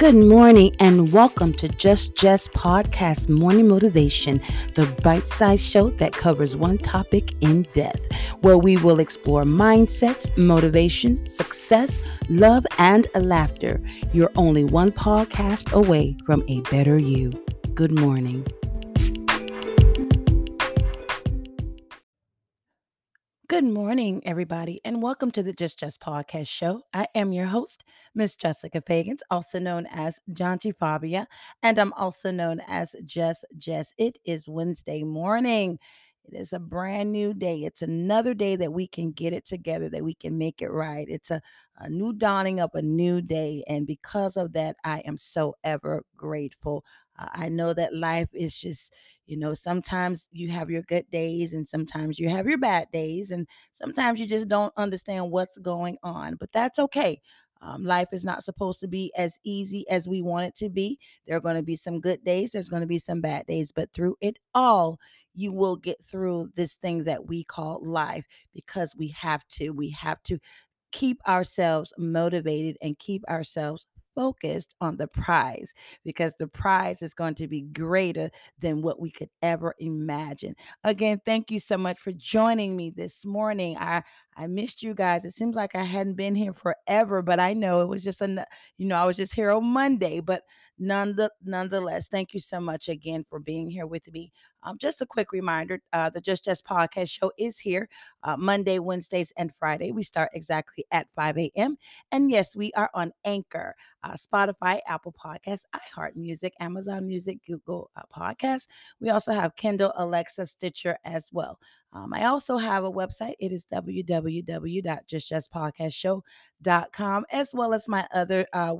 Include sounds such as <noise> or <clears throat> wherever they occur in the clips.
Good morning and welcome to Just Jess Podcast Morning Motivation, the bite sized show that covers one topic in depth, where we will explore mindsets, motivation, success, love, and laughter. You're only one podcast away from a better you. Good morning. Good morning, everybody, and welcome to the Just Jess Podcast Show. I am your host, Miss Jessica Fagans, also known as Janji Fabia, and I'm also known as Jess Jess. It is Wednesday morning. It is a brand new day. It's another day that we can get it together, that we can make it right. It's a, a new dawning of a new day. And because of that, I am so ever grateful. I know that life is just, you know, sometimes you have your good days and sometimes you have your bad days. And sometimes you just don't understand what's going on, but that's okay. Um, life is not supposed to be as easy as we want it to be. There are going to be some good days, there's going to be some bad days, but through it all, you will get through this thing that we call life because we have to. We have to keep ourselves motivated and keep ourselves focused on the prize because the prize is going to be greater than what we could ever imagine. Again, thank you so much for joining me this morning. I I missed you guys. It seems like I hadn't been here forever, but I know it was just a you know, I was just here on Monday, but none the, nonetheless, thank you so much again for being here with me. Um, just a quick reminder uh, the Just Jess podcast show is here uh, Monday, Wednesdays, and Friday. We start exactly at 5 a.m. And yes, we are on Anchor, uh, Spotify, Apple Podcasts, iHeart Music, Amazon Music, Google uh, Podcasts. We also have Kindle, Alexa, Stitcher as well. Um, I also have a website. It is www.justjesspodcastshow.com, as well as my other uh.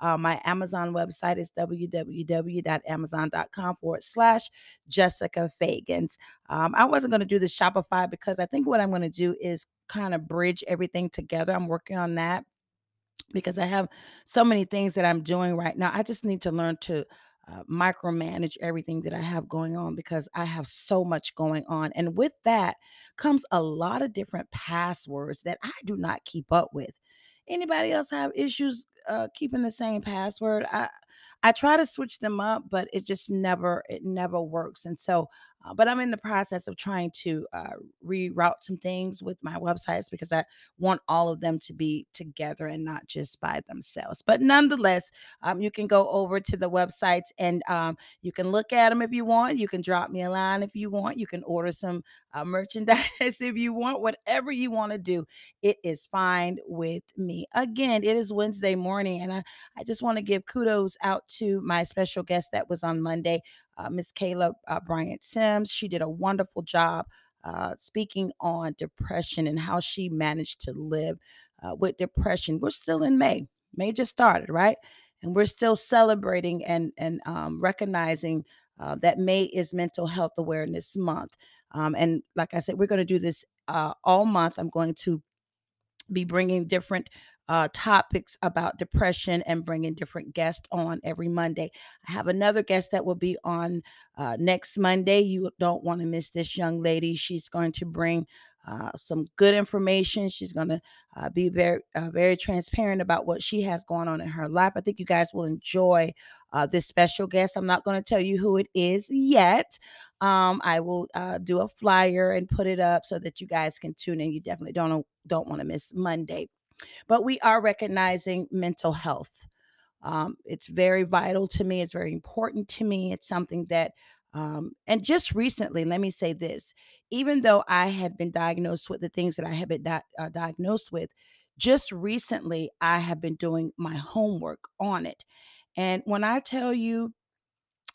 Uh, my Amazon website is www.amazon.com forward slash Jessica Fagans. Um, I wasn't going to do the Shopify because I think what I'm going to do is kind of bridge everything together. I'm working on that because I have so many things that I'm doing right now. I just need to learn to uh, micromanage everything that I have going on because I have so much going on. And with that comes a lot of different passwords that I do not keep up with. Anybody else have issues uh, keeping the same password? I I try to switch them up, but it just never it never works. And so uh, but I'm in the process of trying to uh, reroute some things with my websites because I want all of them to be together and not just by themselves. But nonetheless, um, you can go over to the websites and um, you can look at them if you want. You can drop me a line if you want. You can order some uh, merchandise <laughs> if you want. Whatever you want to do, it is fine with me. Again, it is Wednesday morning, and I, I just want to give kudos out to my special guest that was on Monday uh, Miss Kayla uh, Bryant Sims. She did a wonderful job uh, speaking on depression and how she managed to live uh, with depression. We're still in May. May just started, right? And we're still celebrating and and um, recognizing uh, that May is Mental Health Awareness Month. Um, and like I said, we're going to do this uh, all month. I'm going to be bringing different uh, topics about depression and bringing different guests on every Monday. I have another guest that will be on uh, next Monday. You don't want to miss this young lady. She's going to bring uh, some good information. She's going to uh, be very, uh, very transparent about what she has going on in her life. I think you guys will enjoy uh, this special guest. I'm not going to tell you who it is yet. Um, I will uh, do a flyer and put it up so that you guys can tune in. You definitely don't don't want to miss Monday. But we are recognizing mental health. Um, it's very vital to me. It's very important to me. It's something that, um, and just recently, let me say this even though I had been diagnosed with the things that I had been di- uh, diagnosed with, just recently, I have been doing my homework on it. And when I tell you,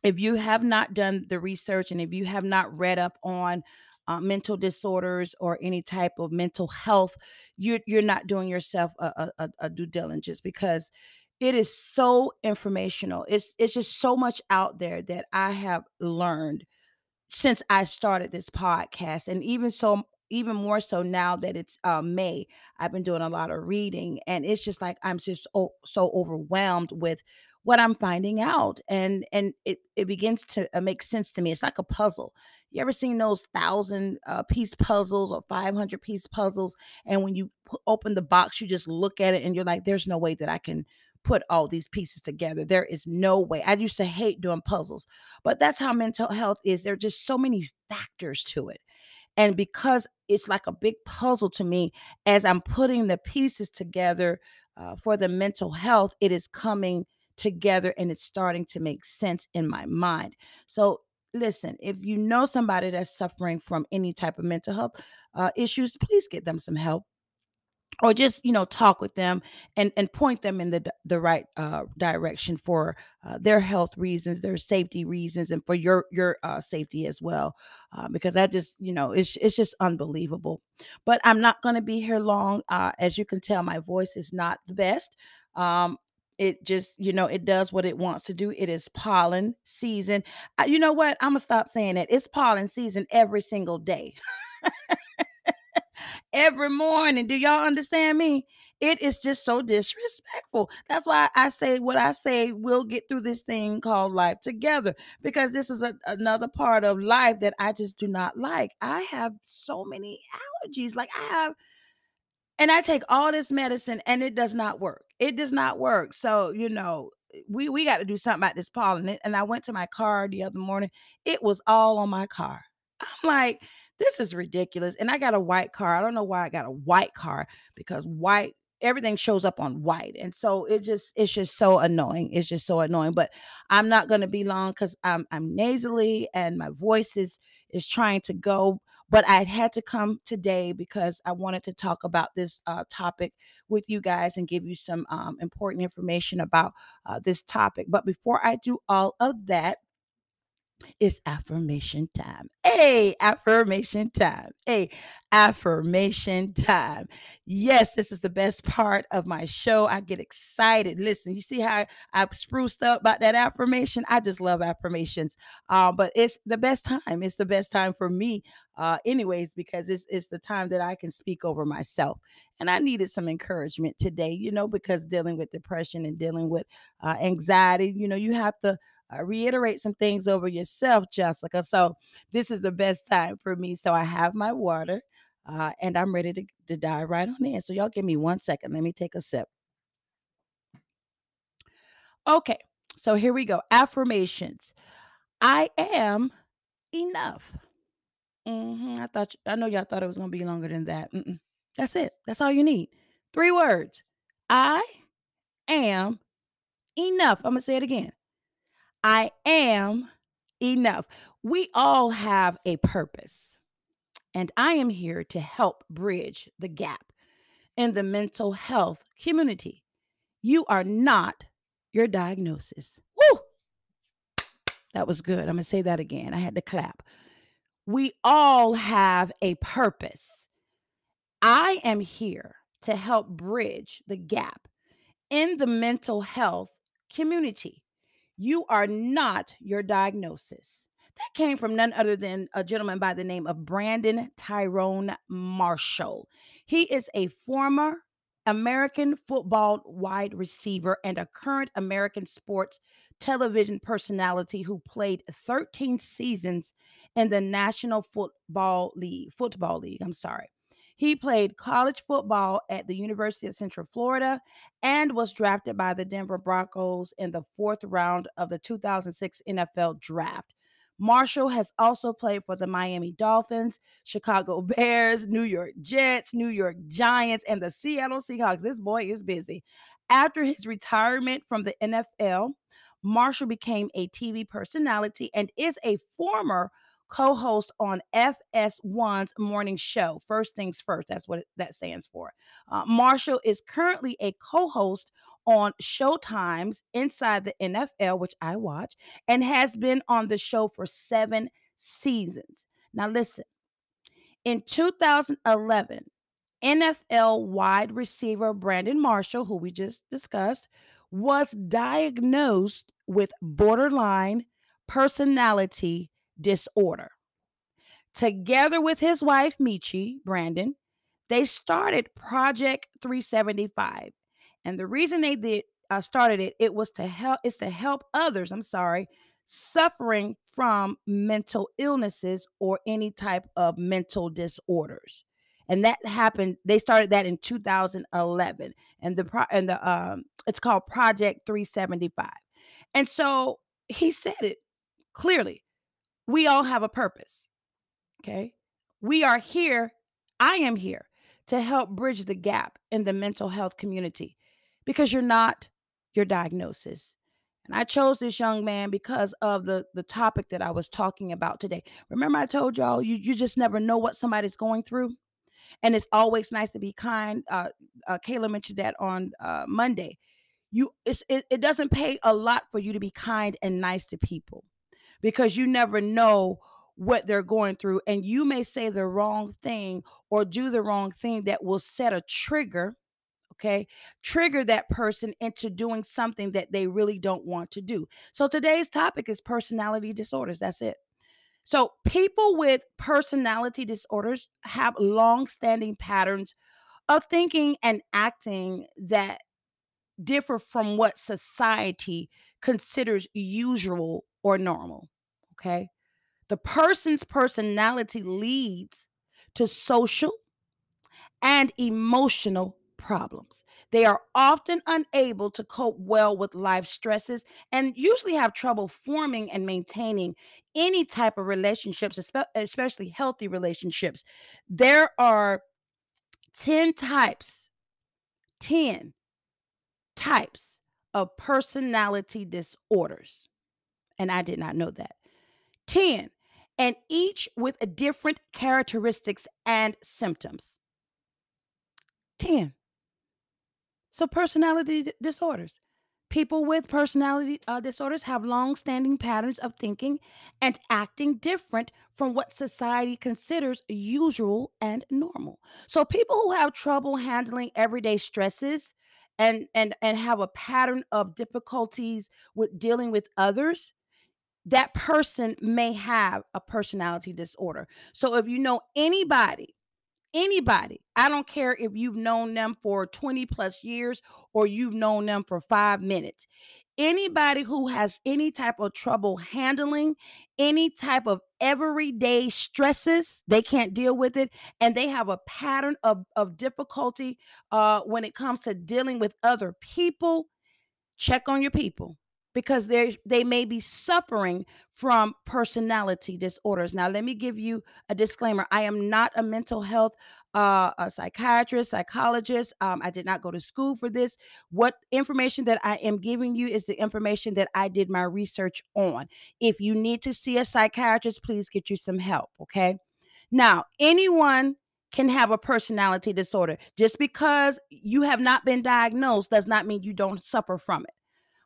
if you have not done the research and if you have not read up on uh, mental disorders or any type of mental health, you're you're not doing yourself a, a, a due diligence because it is so informational. It's it's just so much out there that I have learned since I started this podcast, and even so even more so now that it's uh, May, I've been doing a lot of reading, and it's just like I'm just so, so overwhelmed with what I'm finding out, and and it it begins to uh, make sense to me. It's like a puzzle. You ever seen those thousand uh, piece puzzles or five hundred piece puzzles, and when you p- open the box, you just look at it and you're like, "There's no way that I can." Put all these pieces together. There is no way. I used to hate doing puzzles, but that's how mental health is. There are just so many factors to it. And because it's like a big puzzle to me, as I'm putting the pieces together uh, for the mental health, it is coming together and it's starting to make sense in my mind. So, listen, if you know somebody that's suffering from any type of mental health uh, issues, please get them some help or just you know talk with them and and point them in the the right uh, direction for uh, their health reasons their safety reasons and for your your uh, safety as well uh, because that just you know it's it's just unbelievable. But i'm not going to be here long uh, as you can tell my voice is not the best um, it just you know it does what it wants to do it is pollen season. You know what? I'm gonna stop saying it it's pollen season every single day <laughs> every morning. Do y'all understand me? It is just so disrespectful. That's why I say what I say. We'll get through this thing called life together because this is a, another part of life that I just do not like. I have so many allergies. Like I have, and I take all this medicine and it does not work. It does not work. So, you know, we we got to do something about this pollen. And I went to my car the other morning. It was all on my car. I'm like, this is ridiculous. And I got a white car. I don't know why I got a white car because white everything shows up on white and so it just it's just so annoying it's just so annoying but i'm not going to be long because i'm i'm nasally and my voice is is trying to go but i had to come today because i wanted to talk about this uh, topic with you guys and give you some um, important information about uh, this topic but before i do all of that it's affirmation time. Hey, affirmation time. Hey, affirmation time. Yes, this is the best part of my show. I get excited. Listen, you see how I spruced up about that affirmation? I just love affirmations. Uh, but it's the best time. It's the best time for me, uh, anyways, because it's it's the time that I can speak over myself. And I needed some encouragement today, you know, because dealing with depression and dealing with uh, anxiety, you know, you have to uh, reiterate some things over yourself, Jessica. So this is the best time for me. So I have my water uh, and I'm ready to, to dive right on in. So y'all give me one second. Let me take a sip. Okay, so here we go. Affirmations. I am enough. Mm-hmm. I thought I know y'all thought it was gonna be longer than that. Mm-mm. That's it. That's all you need. Three words. I am enough. I'm gonna say it again. I am enough. We all have a purpose, and I am here to help bridge the gap in the mental health community. You are not your diagnosis. Woo! That was good. I'm going to say that again. I had to clap. We all have a purpose. I am here to help bridge the gap in the mental health community. You are not your diagnosis. That came from none other than a gentleman by the name of Brandon Tyrone Marshall. He is a former American football wide receiver and a current American sports television personality who played 13 seasons in the National Football League. Football League, I'm sorry. He played college football at the University of Central Florida and was drafted by the Denver Broncos in the fourth round of the 2006 NFL Draft. Marshall has also played for the Miami Dolphins, Chicago <laughs> Bears, New York Jets, New York Giants, and the Seattle Seahawks. This boy is busy. After his retirement from the NFL, Marshall became a TV personality and is a former co host on FS1's morning show. First things first, that's what that stands for. Uh, Marshall is currently a co host on Showtime's Inside the NFL, which I watch, and has been on the show for seven seasons. Now, listen, in 2011, NFL wide receiver Brandon Marshall, who we just discussed, was diagnosed with borderline personality disorder. Together with his wife, Michi Brandon, they started Project 375. And the reason they did uh, started it, it was to help, is to help others, I'm sorry, suffering from mental illnesses or any type of mental disorders. and that happened. They started that in 2011, and the pro and the um, it's called Project 375. And so he said it clearly. We all have a purpose. Okay, we are here. I am here to help bridge the gap in the mental health community because you're not your diagnosis. And I chose this young man because of the the topic that I was talking about today. Remember I told y'all you you just never know what somebody's going through. And it's always nice to be kind. Uh, uh Kayla mentioned that on uh, Monday. You it, it doesn't pay a lot for you to be kind and nice to people because you never know what they're going through and you may say the wrong thing or do the wrong thing that will set a trigger okay trigger that person into doing something that they really don't want to do. So today's topic is personality disorders that's it. So people with personality disorders have long-standing patterns of thinking and acting that differ from what society considers usual or normal okay the person's personality leads to social and emotional problems. They are often unable to cope well with life stresses and usually have trouble forming and maintaining any type of relationships, especially healthy relationships. There are 10 types, 10 types of personality disorders. And I did not know that. 10, and each with a different characteristics and symptoms. 10. So, personality disorders. People with personality uh, disorders have long standing patterns of thinking and acting different from what society considers usual and normal. So, people who have trouble handling everyday stresses and, and, and have a pattern of difficulties with dealing with others, that person may have a personality disorder. So, if you know anybody anybody. I don't care if you've known them for 20 plus years or you've known them for five minutes. Anybody who has any type of trouble handling any type of everyday stresses, they can't deal with it. And they have a pattern of, of difficulty uh, when it comes to dealing with other people. Check on your people because they they may be suffering from personality disorders. Now, let me give you a disclaimer. I am not a mental health uh, a psychiatrist, psychologist. Um, I did not go to school for this. What information that I am giving you is the information that I did my research on. If you need to see a psychiatrist, please get you some help. Okay. Now, anyone can have a personality disorder. Just because you have not been diagnosed does not mean you don't suffer from it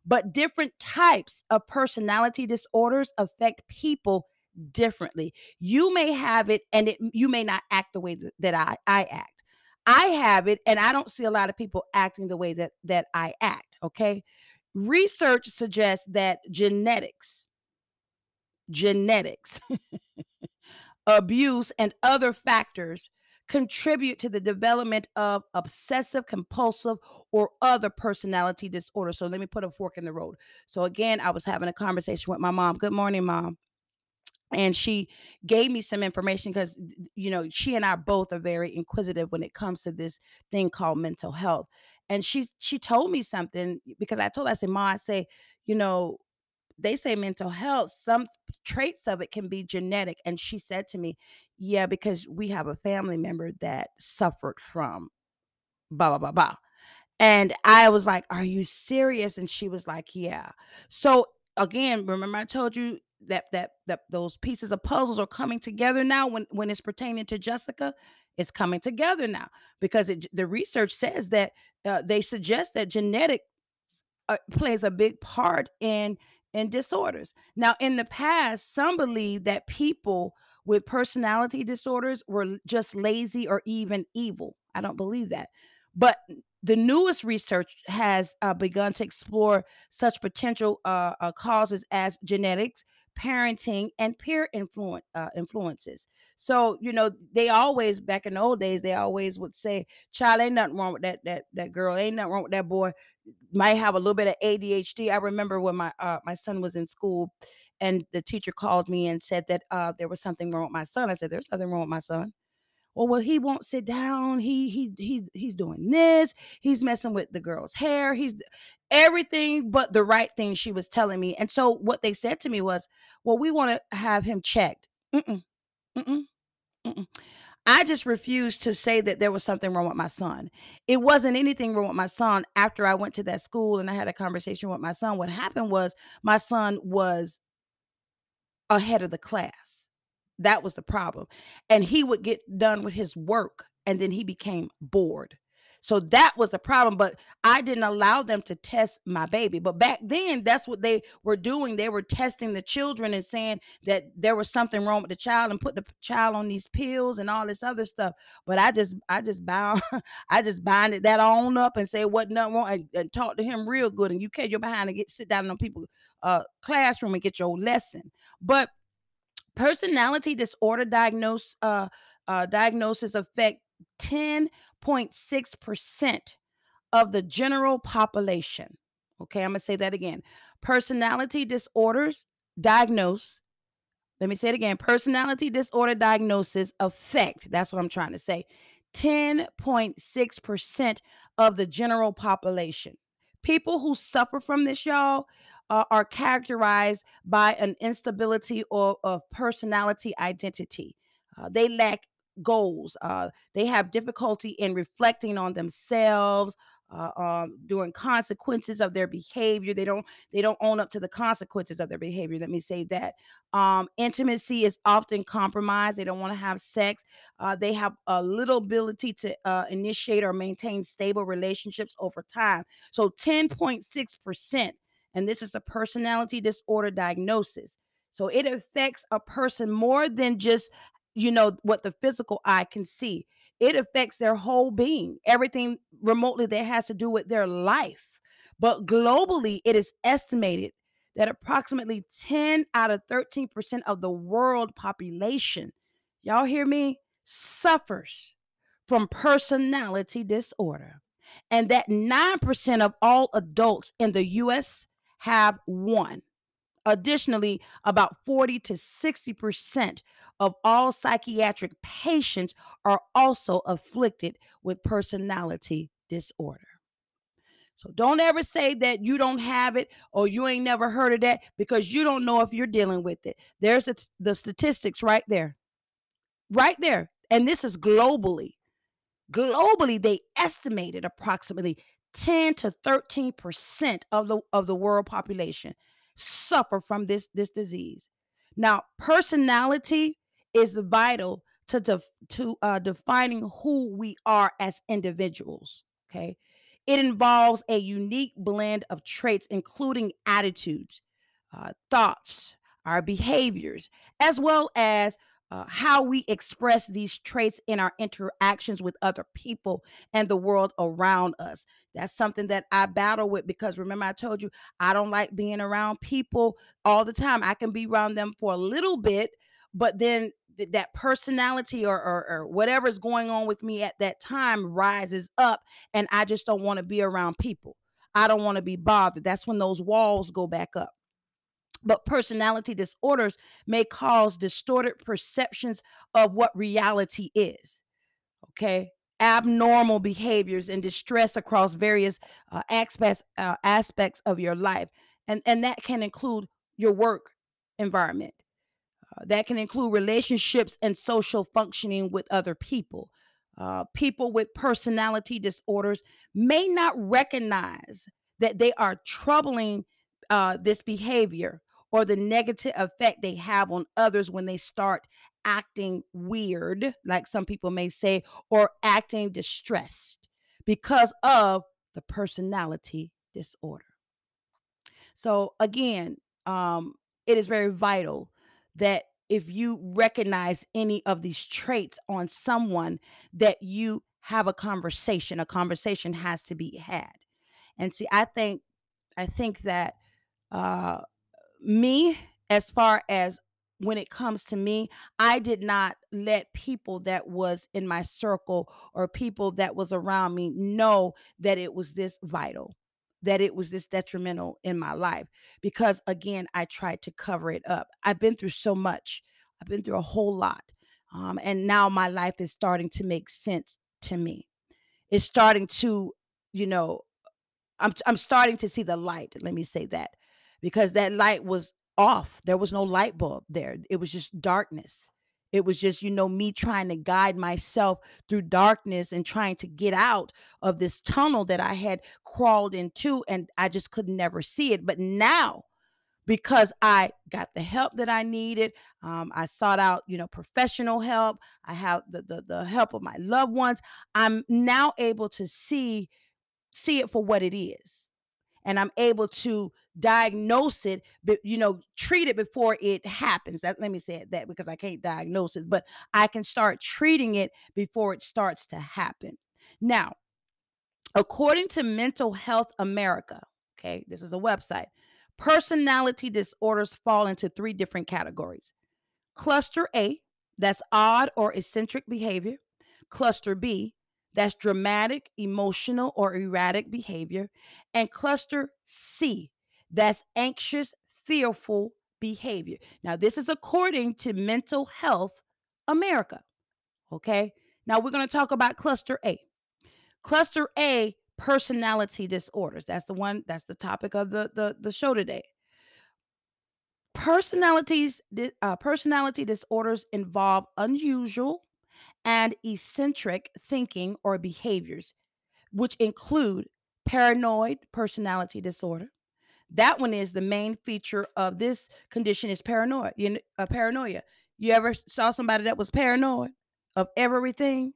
but different types of personality disorders affect people differently. You may have it and it you may not act the way that, I, I act. I have it and I don't see a lot of people acting the way that that I act, okay? Research suggests that genetics genetics <laughs> abuse and other factors contribute to the development of obsessive compulsive or other personality disorder. So let me put a fork in the road. So again, I was having a conversation with my mom. Good morning, mom and she gave me some information because you know she and i both are very inquisitive when it comes to this thing called mental health and she she told me something because i told her i said ma i say you know they say mental health, some traits of it can be genetic. And she said to me, Yeah, because we have a family member that suffered from blah, blah, blah, blah. And I was like, Are you serious? And she was like, Yeah. So again, remember I told you that that that those pieces of puzzles are coming together now when when it's pertaining to Jessica it's coming together now because it, the research says that uh, they suggest that genetic uh, plays a big part in and disorders. Now, in the past, some believe that people with personality disorders were just lazy or even evil. I don't believe that. But the newest research has uh, begun to explore such potential uh, uh, causes as genetics, parenting, and peer uh, influences. So you know, they always back in the old days, they always would say, "Child, ain't nothing wrong with that that that girl. Ain't nothing wrong with that boy. Might have a little bit of ADHD." I remember when my uh, my son was in school, and the teacher called me and said that uh, there was something wrong with my son. I said, "There's nothing wrong with my son." Well, well, he won't sit down. He he he he's doing this. He's messing with the girl's hair. He's everything but the right thing she was telling me. And so what they said to me was, "Well, we want to have him checked." Mm-mm, mm-mm, mm-mm. I just refused to say that there was something wrong with my son. It wasn't anything wrong with my son after I went to that school and I had a conversation with my son. What happened was my son was ahead of the class. That was the problem. And he would get done with his work and then he became bored. So that was the problem. But I didn't allow them to test my baby. But back then, that's what they were doing. They were testing the children and saying that there was something wrong with the child and put the child on these pills and all this other stuff. But I just, I just bound, <laughs> I just binded that on up and say what nothing wrong and, and talk to him real good. And you carry your behind and get sit down in people uh classroom and get your lesson. But personality disorder diagnose uh, uh diagnosis affect 10.6% of the general population. Okay, I'm going to say that again. Personality disorders diagnose let me say it again. Personality disorder diagnosis affect, that's what I'm trying to say, 10.6% of the general population. People who suffer from this, y'all, uh, are characterized by an instability or of personality identity. Uh, they lack goals. Uh, they have difficulty in reflecting on themselves, uh, um, doing consequences of their behavior. They don't they don't own up to the consequences of their behavior. Let me say that. Um, intimacy is often compromised. They don't want to have sex. Uh, they have a little ability to uh, initiate or maintain stable relationships over time. So ten point six percent, and this is the personality disorder diagnosis. So it affects a person more than just you know what the physical eye can see. It affects their whole being everything remotely that has to do with their life. But globally it is estimated that approximately 10 out of 13% of the world population y'all hear me suffers from personality disorder. And that 9% of all adults in the US have one Additionally, about 40 to 60% of all psychiatric patients are also afflicted with personality disorder. So don't ever say that you don't have it or you ain't never heard of that because you don't know if you're dealing with it. There's the statistics right there. Right there. And this is globally. Globally, they estimated approximately 10 to 13% of the of the world population suffer from this this disease. Now, personality is vital to def- to uh, defining who we are as individuals. Okay, it involves a unique blend of traits, including attitudes, uh, thoughts, our behaviors, as well as uh, how we express these traits in our interactions with other people and the world around us. That's something that I battle with because remember, I told you I don't like being around people all the time. I can be around them for a little bit, but then th- that personality or, or, or whatever's going on with me at that time rises up, and I just don't want to be around people. I don't want to be bothered. That's when those walls go back up but personality disorders may cause distorted perceptions of what reality is. Okay. Abnormal behaviors and distress across various uh, aspects uh, aspects of your life, and and that can include your work environment. Uh, that can include relationships and social functioning with other people. Uh, people with personality disorders may not recognize that they are troubling uh, this behavior or the negative effect they have on others when they start acting weird, like some people may say, or acting distressed because of the personality disorder. So, again, um, it is very vital that if you recognize any of these traits on someone, that you have a conversation. A conversation has to be had. And see, I think, I think that uh, me as far as when it comes to me i did not let people that was in my circle or people that was around me know that it was this vital that it was this detrimental in my life because again i tried to cover it up i've been through so much i've been through a whole lot Um, and now my life is starting to make sense to me. It's starting to, you know, I'm I'm starting to see the light. Let me say that. Because that light was off. There was no light bulb there. It was just darkness. It was just, you know, me trying to guide myself through darkness and trying to get out of this tunnel that I had crawled into and I just could never see it. But now because I got the help that I needed. Um, I sought out, you know, professional help. I have the, the the help of my loved ones. I'm now able to see see it for what it is, and I'm able to diagnose it. You know, treat it before it happens. That let me say that because I can't diagnose it, but I can start treating it before it starts to happen. Now, according to Mental Health America, okay, this is a website Personality disorders fall into three different categories cluster A, that's odd or eccentric behavior, cluster B, that's dramatic, emotional, or erratic behavior, and cluster C, that's anxious, fearful behavior. Now, this is according to Mental Health America. Okay. Now, we're going to talk about cluster A. Cluster A personality disorders. That's the one, that's the topic of the, the, the show today. Personalities, uh, personality disorders involve unusual and eccentric thinking or behaviors, which include paranoid personality disorder. That one is the main feature of this condition is paranoia. You uh, paranoia. You ever saw somebody that was paranoid of everything?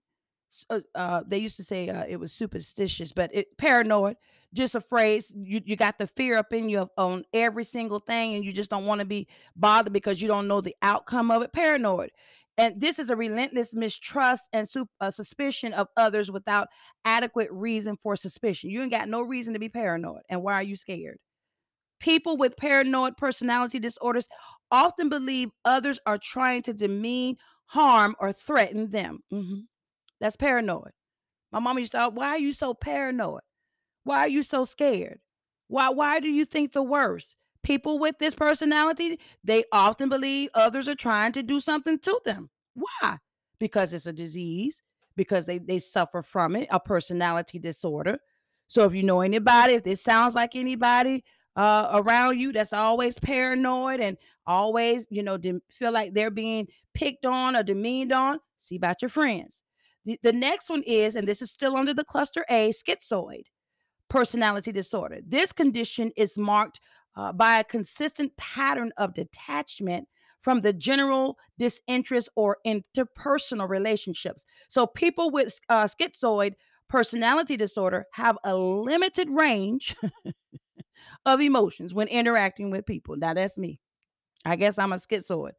uh, uh, they used to say uh, it was superstitious, but it paranoid, just afraid. You you got the fear up in you on every single thing, and you just don't want to be bothered because you don't know the outcome of it. Paranoid, and this is a relentless mistrust and su- uh, suspicion of others without adequate reason for suspicion. You ain't got no reason to be paranoid, and why are you scared? People with paranoid personality disorders often believe others are trying to demean, harm, or threaten them. Mm-hmm. That's paranoid. My mama used to, ask, why are you so paranoid? Why are you so scared? Why why do you think the worst? People with this personality, they often believe others are trying to do something to them. Why? Because it's a disease, because they, they suffer from it, a personality disorder. So if you know anybody, if this sounds like anybody uh, around you that's always paranoid and always, you know, feel like they're being picked on or demeaned on, see about your friends. The, the next one is, and this is still under the cluster A, schizoid personality disorder. This condition is marked uh, by a consistent pattern of detachment from the general disinterest or interpersonal relationships. So, people with uh, schizoid personality disorder have a limited range <laughs> of emotions when interacting with people. Now, that's me. I guess I'm a schizoid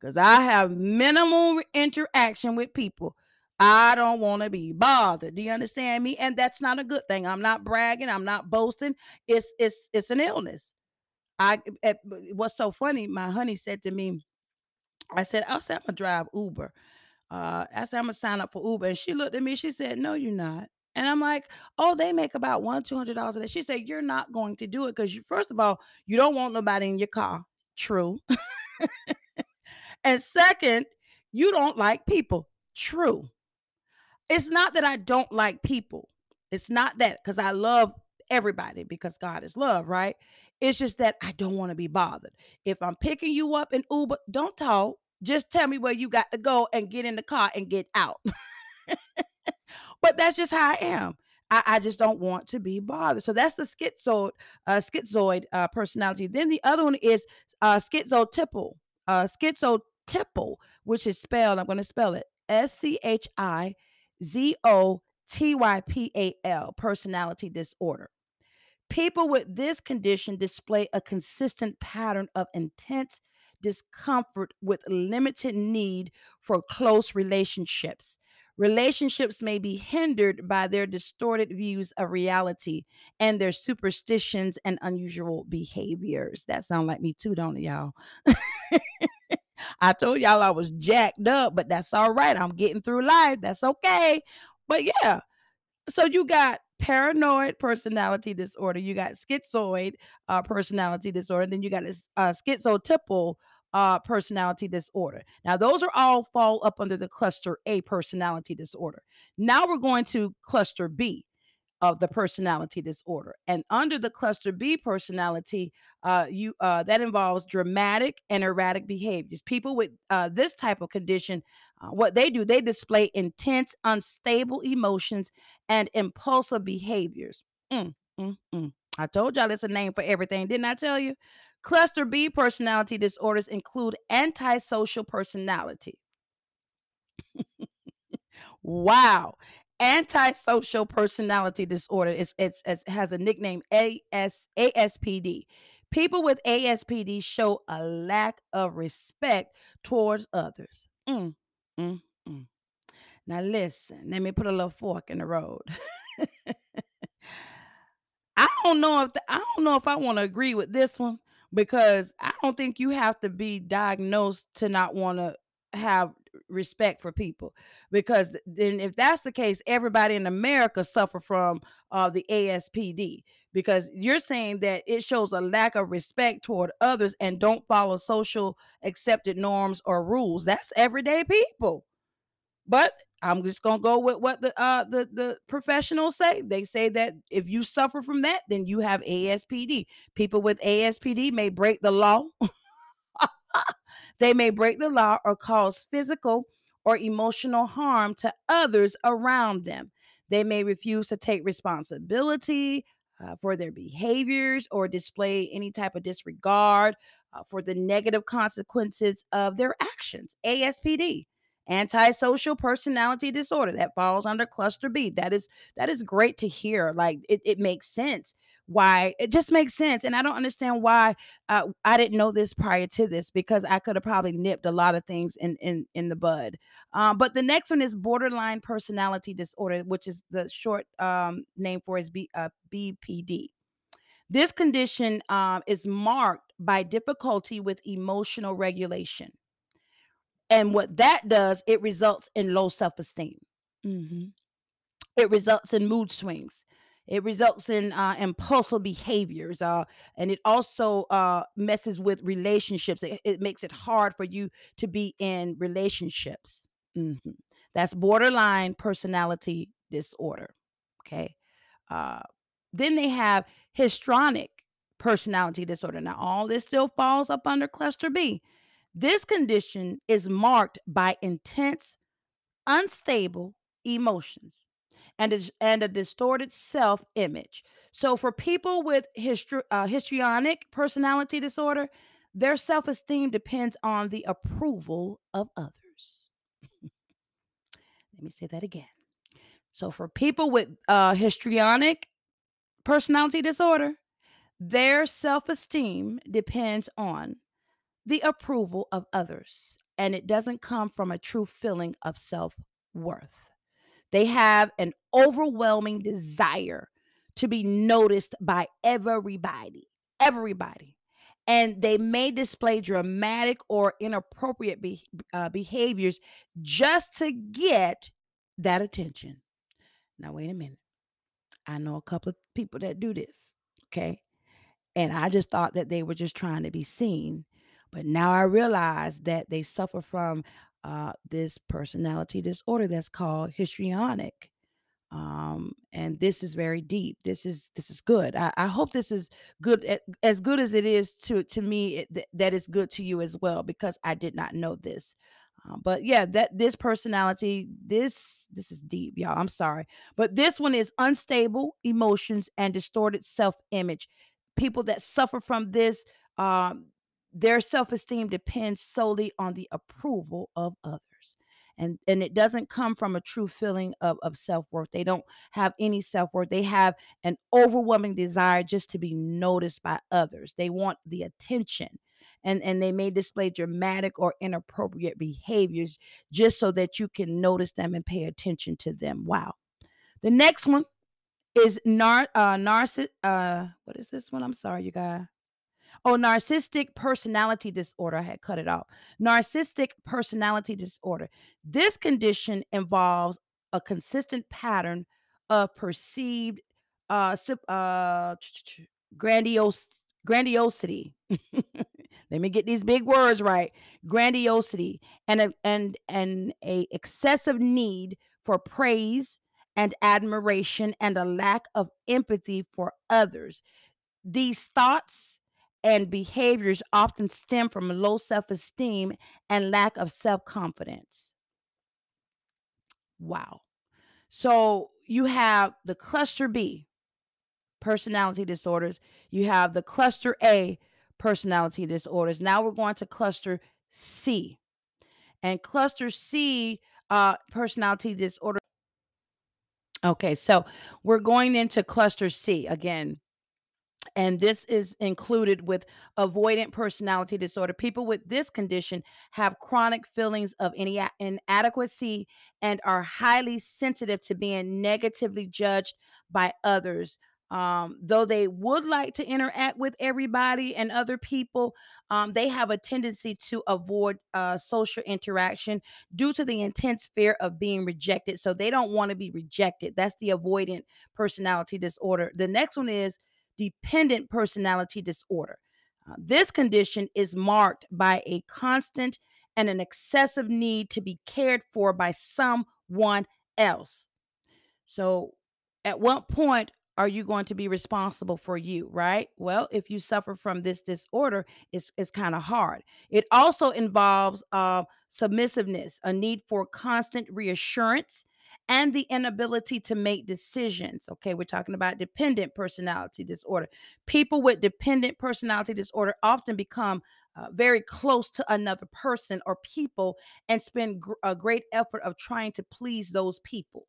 because I have minimal interaction with people I don't want to be bothered. Do you understand me? And that's not a good thing. I'm not bragging. I'm not boasting. It's it's it's an illness. I it, what's so funny? My honey said to me, I said, I said I'm gonna drive Uber. Uh, I said I'm gonna sign up for Uber, and she looked at me. She said, No, you're not. And I'm like, oh, they make about one, two hundred dollars a day. She said, You're not going to do it because first of all, you don't want nobody in your car. True. <laughs> and second, you don't like people. True. It's not that I don't like people. It's not that because I love everybody because God is love, right? It's just that I don't want to be bothered. If I'm picking you up in Uber, don't talk. Just tell me where you got to go and get in the car and get out. <laughs> but that's just how I am. I, I, just don't want to be bothered. So that's the schizoid, uh, schizoid uh, personality. Then the other one is uh, schizotypal, uh, schizotypal, which is spelled. I'm going to spell it S C H I Z O T Y P A L, personality disorder. People with this condition display a consistent pattern of intense discomfort with limited need for close relationships. Relationships may be hindered by their distorted views of reality and their superstitions and unusual behaviors. That sound like me too, don't it, y'all? <laughs> I told y'all I was jacked up, but that's all right. I'm getting through life. That's okay. But yeah, so you got paranoid personality disorder, you got schizoid uh, personality disorder, then you got a uh, schizotypal uh, personality disorder. Now, those are all fall up under the cluster A personality disorder. Now we're going to cluster B of the personality disorder. And under the cluster B personality, uh, you uh, that involves dramatic and erratic behaviors. People with uh, this type of condition, uh, what they do, they display intense, unstable emotions and impulsive behaviors. Mm, mm, mm. I told y'all it's a name for everything, didn't I tell you? Cluster B personality disorders include antisocial personality. wow antisocial personality disorder is it's, it's has a nickname AS, ASPD. People with ASPD show a lack of respect towards others. Mm, mm, mm. Now listen, let me put a little fork in the road. <laughs> Don't know if the, I don't know if I want to agree with this one because I don't think you have to be diagnosed to not want to have respect for people because then if that's the case everybody in america suffer from uh, the aspd because you're saying that it shows a lack of respect toward others and don't follow social accepted norms or rules. That's everyday people. But i'm just gonna go with what the uh the the professionals say they say that if you suffer from that then you have aspd people with aspd may break the law <laughs> they may break the law or cause physical or emotional harm to others around them. They may refuse to take responsibility uh, for their behaviors or display any type of disregard uh, for the negative consequences of their actions. ASPD antisocial personality disorder that falls under cluster b. That is that is great to hear like it, it makes sense why it just makes sense and i don't understand why uh, i didn't know this prior to this because i could have probably nipped a lot of things in in in the bud. Um, but the next one is borderline personality disorder which is the short um, name for is B, uh, bpd this condition um, is marked by difficulty with emotional regulation and what that does, it results in low self esteem. Mm-hmm. It results in mood swings. It results in uh, impulsive behaviors, uh, and it also uh, messes with relationships. It, it, makes it hard for you to be in relationships. Mm-hmm. That's borderline personality disorder. Okay. Uh, then they have histrionic personality disorder. Now, all this still falls up under cluster B. This condition is marked by intense, unstable emotions and a, and a distorted self image. So, for people with histri- uh, histrionic personality disorder, their self esteem depends on the approval of others. Let me say that again. So, for people with uh, histrionic personality disorder, their self esteem depends on the approval of others, and it doesn't come from a true feeling of self worth. They have an overwhelming desire to be noticed by everybody, everybody. And they may display dramatic or inappropriate be- uh, behaviors just to get that attention. Now, wait a minute. I know a couple of people that do this, okay? And I just thought that they were just trying to be seen but now I realize that they suffer from uh, this personality disorder that's called histrionic. Um, and this is very deep. This is this is good. I, I hope this is good as good as it is to to me. It, th- that is good to you as well because I did not know this. Um, but yeah, that this personality, this this is deep, y'all. I'm sorry, but this one is unstable emotions and distorted self image. People that suffer from this, um, their self-esteem depends solely on the approval of others and and it doesn't come from a true feeling of, of self-worth. They don't have any self-worth. They have an overwhelming desire just to be noticed by others. They want the attention and and they may display dramatic or inappropriate behaviors just so that you can notice them and pay attention to them. Wow. The next one is nar uh narciss uh what is this one? I'm sorry you guys Oh, narcissistic personality disorder. I had cut it off. Narcissistic personality disorder. This condition involves a consistent pattern of perceived uh, uh, grandiose, grandiosity. <laughs> let me get these big words right grandiosity and a, and and a excessive need for praise and admiration and a lack of empathy for others these thoughts and behaviors often stem from low self-esteem and lack of self-confidence wow so you have the cluster b personality disorders you have the cluster a personality disorders. Now we're going to cluster C. And cluster C uh, personality disorder. Okay, so we're going into cluster C again. And this is included with avoidant personality disorder. People with this condition have chronic feelings of inadequacy and are highly sensitive to being negatively judged by others um, though they would like to interact with everybody and other people, um, they have a tendency to avoid uh, social interaction due to the intense fear of being rejected. So they don't want to be rejected. That's the avoidant personality disorder. The next one is dependent personality disorder. Uh, this condition is marked by a constant and an excessive need to be cared for by someone else. So, at what point are you going to be responsible for you right well if you suffer from this disorder it's, it's kind of hard it also involves uh, submissiveness a need for constant reassurance and the inability to make decisions okay? We're talking about dependent personality disorder. People with dependent personality disorder often become uh, very close to another person or people and spend gr- a great effort of trying to please those people.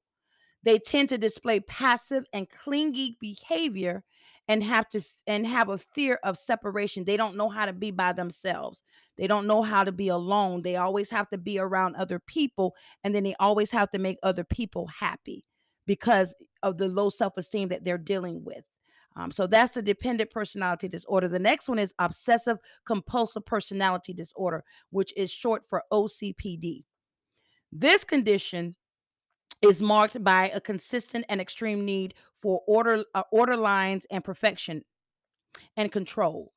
They tend to display passive and clingy behavior and have to and have a fear of separation. They don't know how to be by themselves. They don't know how to be alone. They always have to be around other people and then they always have to make other people happy because of the low self-esteem that they're dealing with. Um, so that's the dependent personality disorder. The next one is obsessive compulsive personality disorder, which is short for OCPD. This condition is marked by a consistent and extreme need for order uh, order lines and perfection and control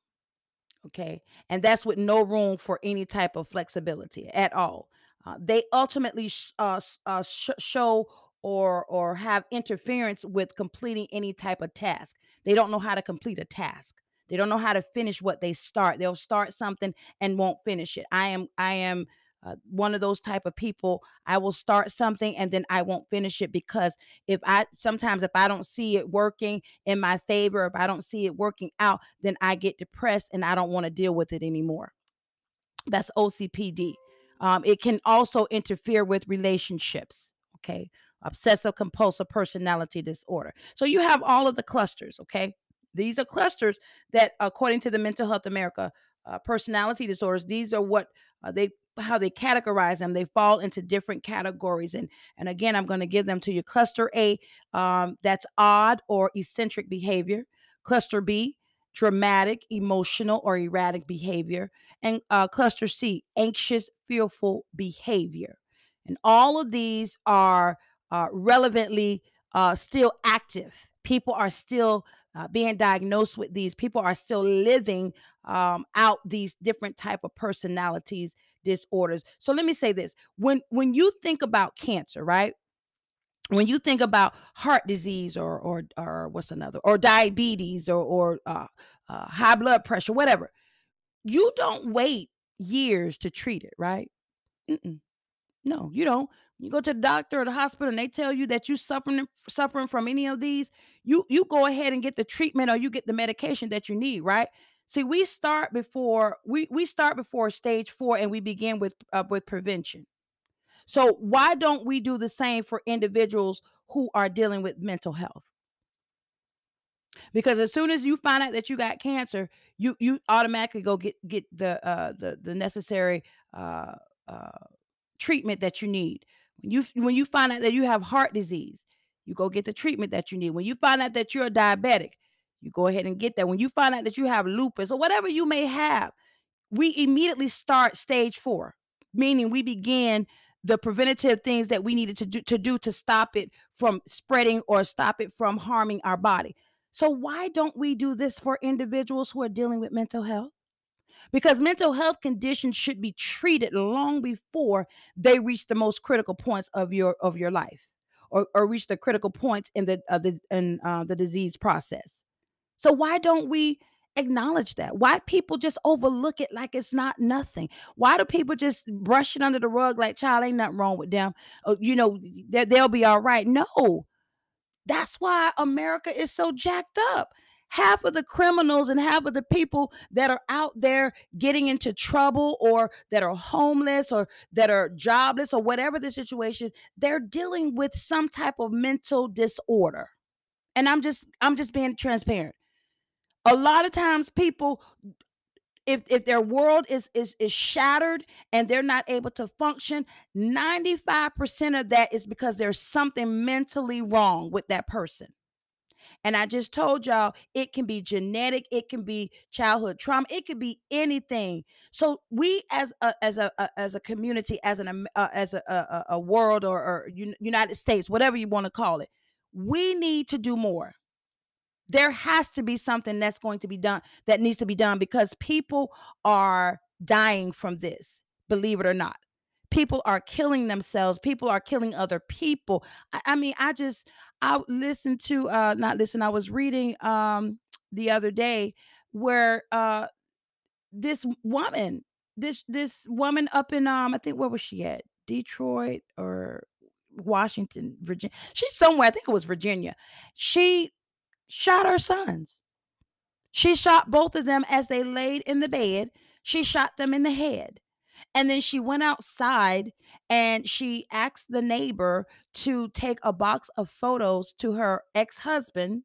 okay? And that's with no room for any type of flexibility at all. Uh, they ultimately sh- uh, uh, sh- show or or have interference with completing any type of task. They don't know how to complete a task. They don't know how to finish what they start. They'll start something and won't finish it. I am i am uh, one of those type of people i will start something and then i won't finish it because if i sometimes if i don't see it working in my favor if i don't see it working out then i get depressed and i don't want to deal with it anymore. That's ocpd um, it can also interfere with relationships okay? Obsessive compulsive personality disorder. So you have all of the clusters okay? These are clusters that according to the mental health america uh, personality disorders these are what uh, they how they categorize them they fall into different categories and and again i'm going to give them to you cluster a um, that's odd or eccentric behavior cluster b dramatic emotional or erratic behavior and uh, cluster c anxious fearful behavior. And all of these are uh, relevantly uh, still active. People are still uh, being diagnosed with these people are still living um, out these different type of personalities disorders. So let me say this when when you think about cancer right? When you think about heart disease or or or what's another or diabetes or or uh, uh, high blood pressure whatever you don't wait years to treat it right? Mm-mm. No you don't. You go to the doctor or the hospital and they tell you that you suffering suffering from any of these you you go ahead and get the treatment or you get the medication that you need right? See we start before we we start before stage four and we begin with uh, with prevention. So why don't we do the same for individuals who are dealing with mental health? Because as soon as you find out that you got cancer you you automatically go get get the uh the the necessary uh uh treatment that you need when you when you find out that you have heart disease, you go get the treatment that you need. When you find out that you're a diabetic, you go ahead and get that. When you find out that you have lupus or whatever you may have, we immediately start stage 4, meaning we begin the preventative things that we needed to do to do to stop it from spreading or stop it from harming our body. So why don't we do this for individuals who are dealing with mental health? Because mental health conditions should be treated long before they reach the most critical points of your of your life or, or reach the critical points in the uh, the in uh, the disease process. So why don't we acknowledge that? Why people just overlook it like it's not nothing? Why do people just brush it under the rug like child ain't nothing wrong with them oh, you know they'll be all right? No. That's why america is so jacked up half of the criminals and half of the people that are out there getting into trouble or that are homeless or that are jobless or whatever the situation, they're dealing with some type of mental disorder. And I'm just I'm just being transparent. A lot of times people if if their world is is is shattered and they're not able to function 95% of that is because there's something mentally wrong with that person and I just told y'all it can be genetic, it can be childhood trauma, it could be anything. So we as a as a, a as a community, as an uh, as a, a, a world or, or United States, whatever you want to call it, we need to do more. There has to be something that's going to be done that needs to be done because people are dying from this, believe it or not people are killing themselves people are killing other people. I, I, mean i just i listened to uh not listen i was reading um the other day where uh this woman this this woman up in um i think where was she at? Detroit or washington virginia she's somewhere i think it was virginia. She shot her sons. She shot both of them as they laid in the bed. She shot them in the head and then she went outside and she asked the neighbor to take a box of photos to her ex husband.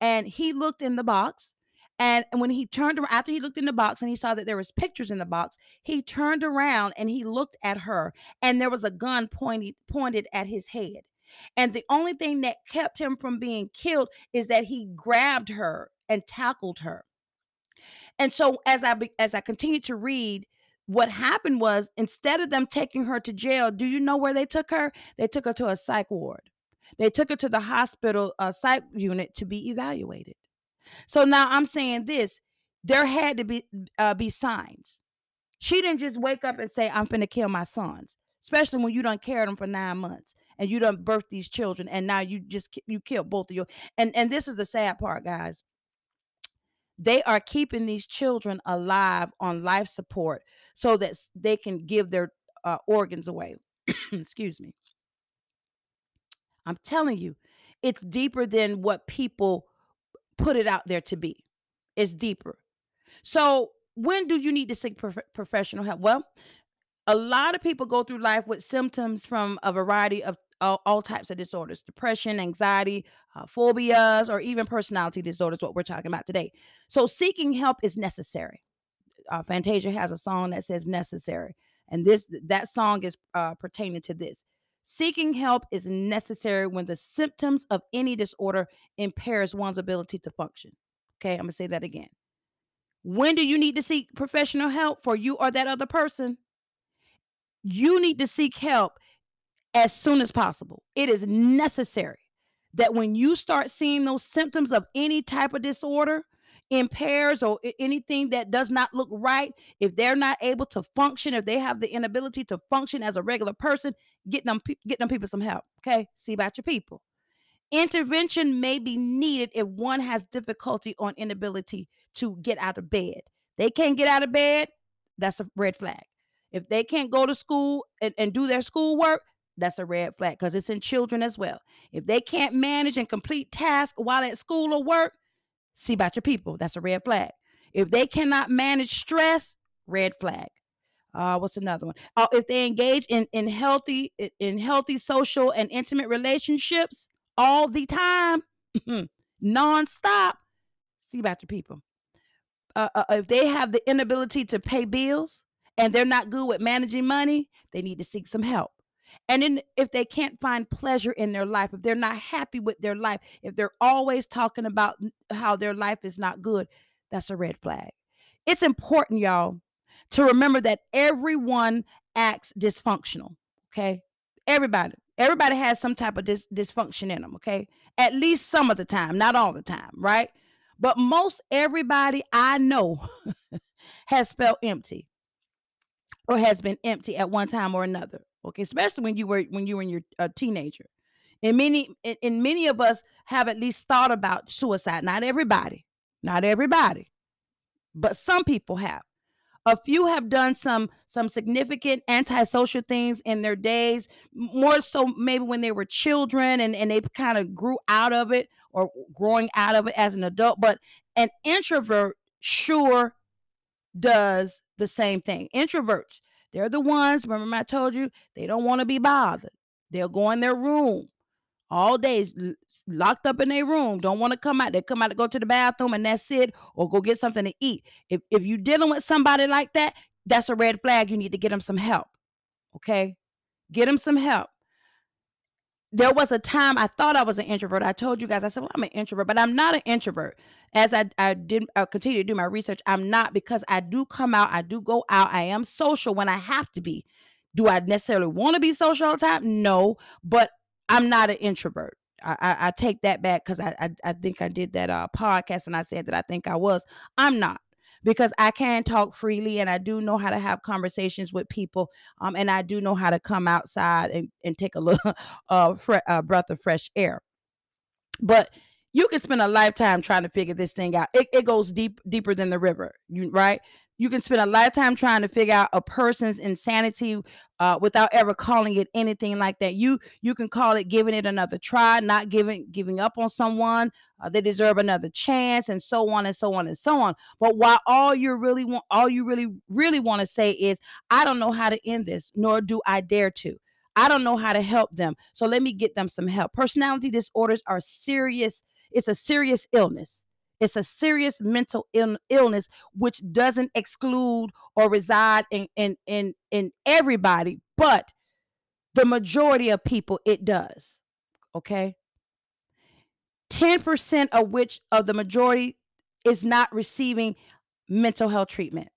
And he looked in the box. And when he turned around, after he looked in the box and he saw that there was pictures in the box, he turned around and he looked at her, and there was a gun pointed pointed at his head. And the only thing that kept him from being killed is that he grabbed her and tackled her. And so as I as I continued to read, what happened was instead of them taking her to jail, do you know where they took her? They took her to a psych ward. They took her to the hospital uh, psych unit to be evaluated. So now I'm saying this: there had to be uh, be signs. She didn't just wake up and say, "I'm to kill my sons," especially when you don't care them for nine months and you don't birth these children, and now you just you killed both of you. And and this is the sad part, guys they are keeping these children alive on life support so that they can give their uh, organs away. <clears throat> Excuse me. I'm telling you, it's deeper than what people put it out there to be. It's deeper. So, when do you need to seek prof- professional help? Well, a lot of people go through life with symptoms from a variety of all, all types of disorders depression, anxiety, uh, phobias, or even personality disorders, what we're talking about today. So, seeking help is necessary. Uh, Fantasia has a song that says necessary, and this that song is uh, pertaining to this. Seeking help is necessary when the symptoms of any disorder impairs one's ability to function. Okay, I'm gonna say that again. When do you need to seek professional help for you or that other person? You need to seek help as soon as possible. It is necessary that when you start seeing those symptoms of any type of disorder, impairs or anything that does not look right, if they're not able to function, if they have the inability to function as a regular person, get them get them people some help. Okay, see about your people. Intervention may be needed if one has difficulty or inability to get out of bed. They can't get out of bed, that's a red flag. If they can't go to school and, and do their schoolwork, that's a red flag because it's in children as well. If they can't manage and complete tasks while at school or work, see about your people. That's a red flag. If they cannot manage stress, red flag. Uh, what's another one? Uh, if they engage in in healthy in healthy social and intimate relationships all the time, nonstop, see about your people. Uh, uh, if they have the inability to pay bills and they're not good with managing money, they need to seek some help. And then if they can't find pleasure in their life, if they're not happy with their life, if they're always talking about how their life is not good, that's a red flag. It's important, y'all, to remember that everyone acts dysfunctional. Okay. Everybody, everybody has some type of dis- dysfunction in them. Okay. At least some of the time, not all the time. Right. But most everybody I know <laughs> has felt empty or has been empty at one time or another. Okay, especially when you were when you were in your a teenager. And many and many of us have at least thought about suicide. Not everybody. Not everybody. But some people have. A few have done some some significant antisocial things in their days, more so maybe when they were children and, and they kind of grew out of it or growing out of it as an adult. But an introvert sure does the same thing. Introverts, they're the ones, remember I told you, they don't want to be bothered. They'll go in their room all day, locked up in their room, don't want to come out. They come out to go to the bathroom and that's it, or go get something to eat. If, if you're dealing with somebody like that, that's a red flag. You need to get them some help. Okay? Get them some help there was a time I thought I was an introvert. I told you guys, I said, well, I'm an introvert, but I'm not an introvert. As I, I did I continue to do my research, I'm not because I do come out, I do go out, I am social when I have to be. Do I necessarily want to be social all the time? No, but I'm not an introvert. I, I, I take that back because I, I, I think I did that uh, podcast and I said that I think I was. I'm not because I can talk freely and I do know how to have conversations with people. Um, and I do know how to come outside and, and take a little <laughs> uh, fre- uh, breath of fresh air. But you can spend a lifetime trying to figure this thing out. It, it goes deep deeper than the river, you, right? You can spend a lifetime trying to figure out a person's insanity uh, without ever calling it anything like that. You you can call it giving it another try, not giving giving up on someone. Uh, they deserve another chance, and so on and so on and so on. But while all you really want, all you really really want to say is, I don't know how to end this, nor do I dare to. I don't know how to help them, so let me get them some help. Personality disorders are serious. It's a serious illness. It's a serious mental Ill- illness, which doesn't exclude or reside in, in, in, in everybody, but the majority of people it does. Okay. 10% of which of the majority is not receiving mental health treatment.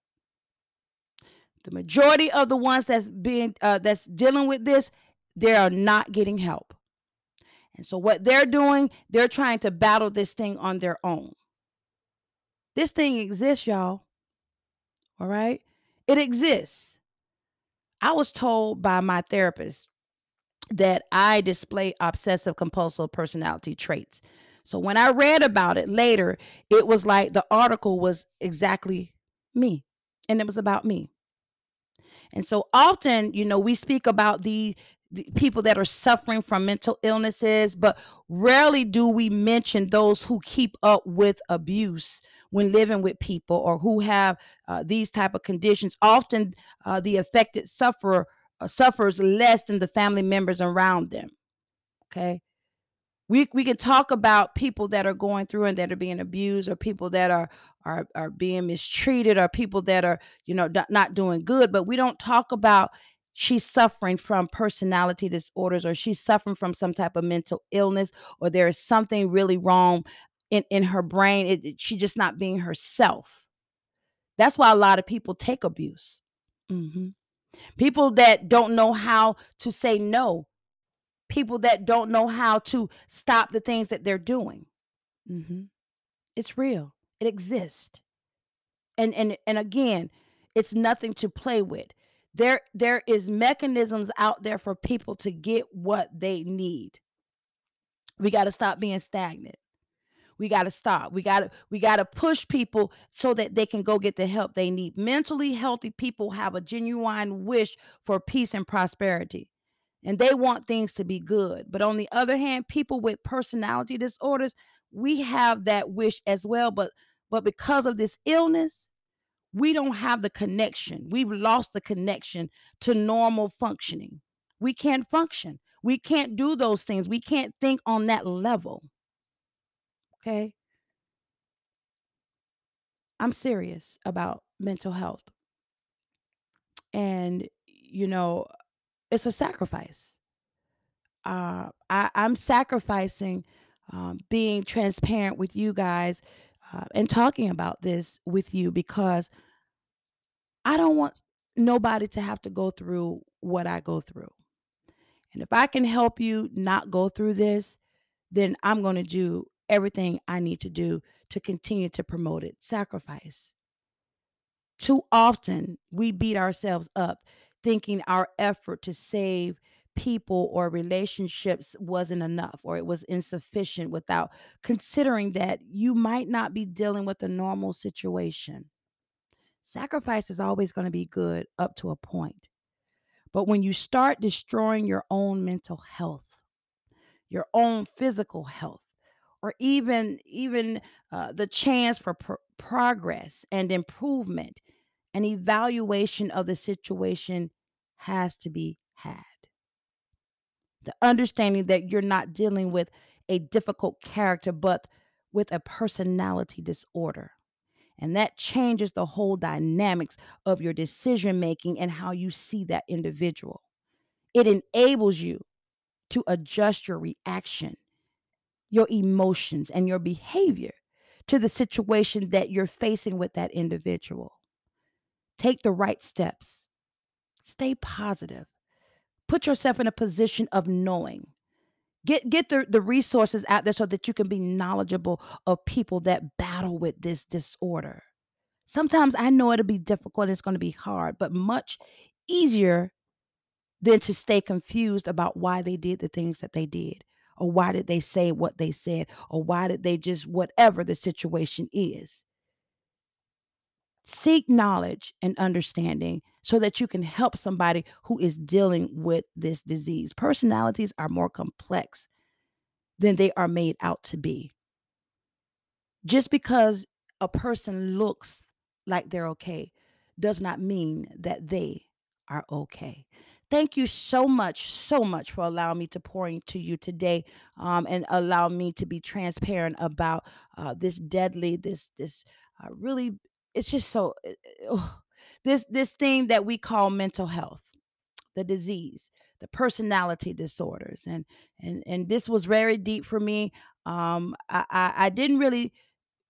The majority of the ones that's being uh, that's dealing with this, they are not getting help. And so what they're doing, they're trying to battle this thing on their own. This thing exists, y'all. All right? It exists. I was told by my therapist that I display obsessive compulsive personality traits. So when I read about it later, it was like the article was exactly me and it was about me. And so often, you know, we speak about the the people that are suffering from mental illnesses, but rarely do we mention those who keep up with abuse when living with people or who have uh, these type of conditions. Often, uh, the affected sufferer uh, suffers less than the family members around them. Okay, we we can talk about people that are going through and that are being abused, or people that are are are being mistreated, or people that are you know not doing good, but we don't talk about she's suffering from personality disorders or she's suffering from some type of mental illness or there is something really wrong in, in her brain it, it, she's just not being herself. That's why a lot of people take abuse. Mm-hmm. people that don't know how to say no. People that don't know how to stop the things that they're doing. Mm-hmm. it's real. It exists. And and and again it's nothing to play with. There there is mechanisms out there for people to get what they need. We got to stop being stagnant we got to stop we got to we got to push people so that they can go get the help they need mentally healthy people have a genuine wish for peace and prosperity and they want things to be good but on the other hand people with personality disorders we have that wish as well but but because of this illness we don't have the connection. We've lost the connection to normal functioning. We can't function. We can't do those things. We can't think on that level. Okay. I'm serious about mental health. And, you know, it's a sacrifice. Uh, I, I'm sacrificing um, being transparent with you guys uh, and talking about this with you because I don't want nobody to have to go through what I go through. And if I can help you not go through this, then I'm going to do everything I need to do to continue to promote it. Sacrifice. Too often we beat ourselves up thinking our effort to save people or relationships wasn't enough or it was insufficient without considering that you might not be dealing with a normal situation. Sacrifice is always going to be good up to a point. But when you start destroying your own mental health, your own physical health, or even even uh, the chance for pr- progress and improvement, an evaluation of the situation has to be had. The understanding that you're not dealing with a difficult character, but with a personality disorder. And that changes the whole dynamics of your decision making and how you see that individual. It enables you to adjust your reaction, your emotions, and your behavior to the situation that you're facing with that individual. Take the right steps, stay positive, put yourself in a position of knowing. Get get the, the resources out there so that you can be knowledgeable of people that battle with this disorder. Sometimes I know it'll be difficult, it's going to be hard, but much easier than to stay confused about why they did the things that they did or why did they say what they said or why did they just whatever the situation is. Seek knowledge and understanding so that you can help somebody who is dealing with this disease. Personalities are more complex than they are made out to be. Just because a person looks like they're okay does not mean that they are okay Thank you so much, so much for allowing me to pour into you today um, and allow me to be transparent about uh, this deadly, this, this uh, really, it's just so, uh, this, this thing that we call mental health, the disease, the personality disorders. And, and, and this was very deep for me. Um, I, I, I didn't really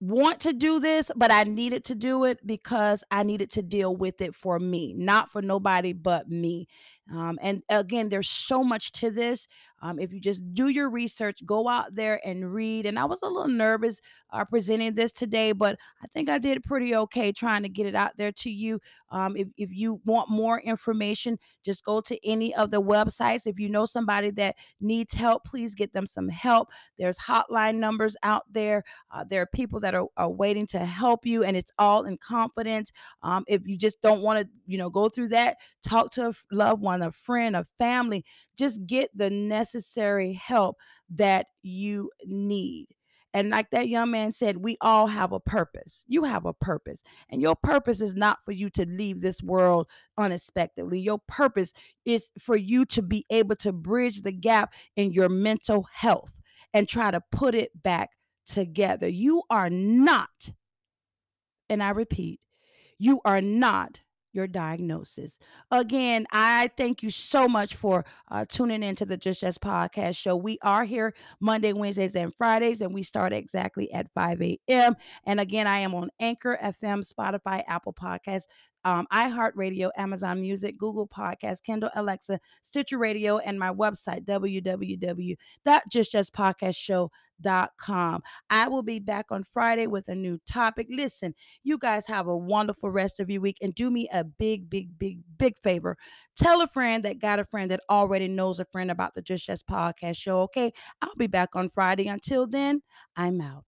want to do this, but I needed to do it because I needed to deal with it for me, not for nobody but me. Um, and again, there's so much to this. Um, if you just do your research, go out there and read. And I was a little nervous uh, presenting this today, but I think I did pretty okay trying to get it out there to you. Um, if, if you want more information, just go to any of the websites. If you know somebody that needs help, please get them some help. There's hotline numbers out there. Uh, there are people that are, are waiting to help you, and it's all in confidence. Um, if you just don't want to, you know, go through that, talk to a loved one, a friend, a family. Just get the necessary help that you need. And like that young man said, we all have a purpose. You have a purpose. And your purpose is not for you to leave this world unexpectedly. Your purpose is for you to be able to bridge the gap in your mental health and try to put it back together. You are not, and I repeat, you are not your diagnosis. Again, I thank you so much for uh, tuning into the Just Jess podcast show. We are here Monday, Wednesdays, and Fridays, and we start exactly at 5 a.m. And again, I am on Anchor FM, Spotify, Apple Podcasts, um, iHeartRadio, Amazon Music, Google Podcasts, Kindle, Alexa, Stitcher Radio, and my website, www.justjesspodcastshow.com. I will be back on Friday with a new topic. Listen, you guys have a wonderful rest of your week and do me a big, big, big, big favor. Tell a friend that got a friend that already knows a friend about the Just Jess Podcast Show. Okay. I'll be back on Friday. Until then, I'm out.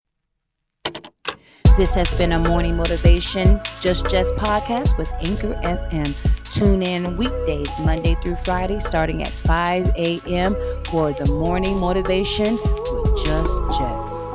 This has been a morning motivation, Just Jess podcast with Anchor FM. Tune in weekdays, Monday through Friday, starting at 5 a.m. for the morning motivation with Just Jess.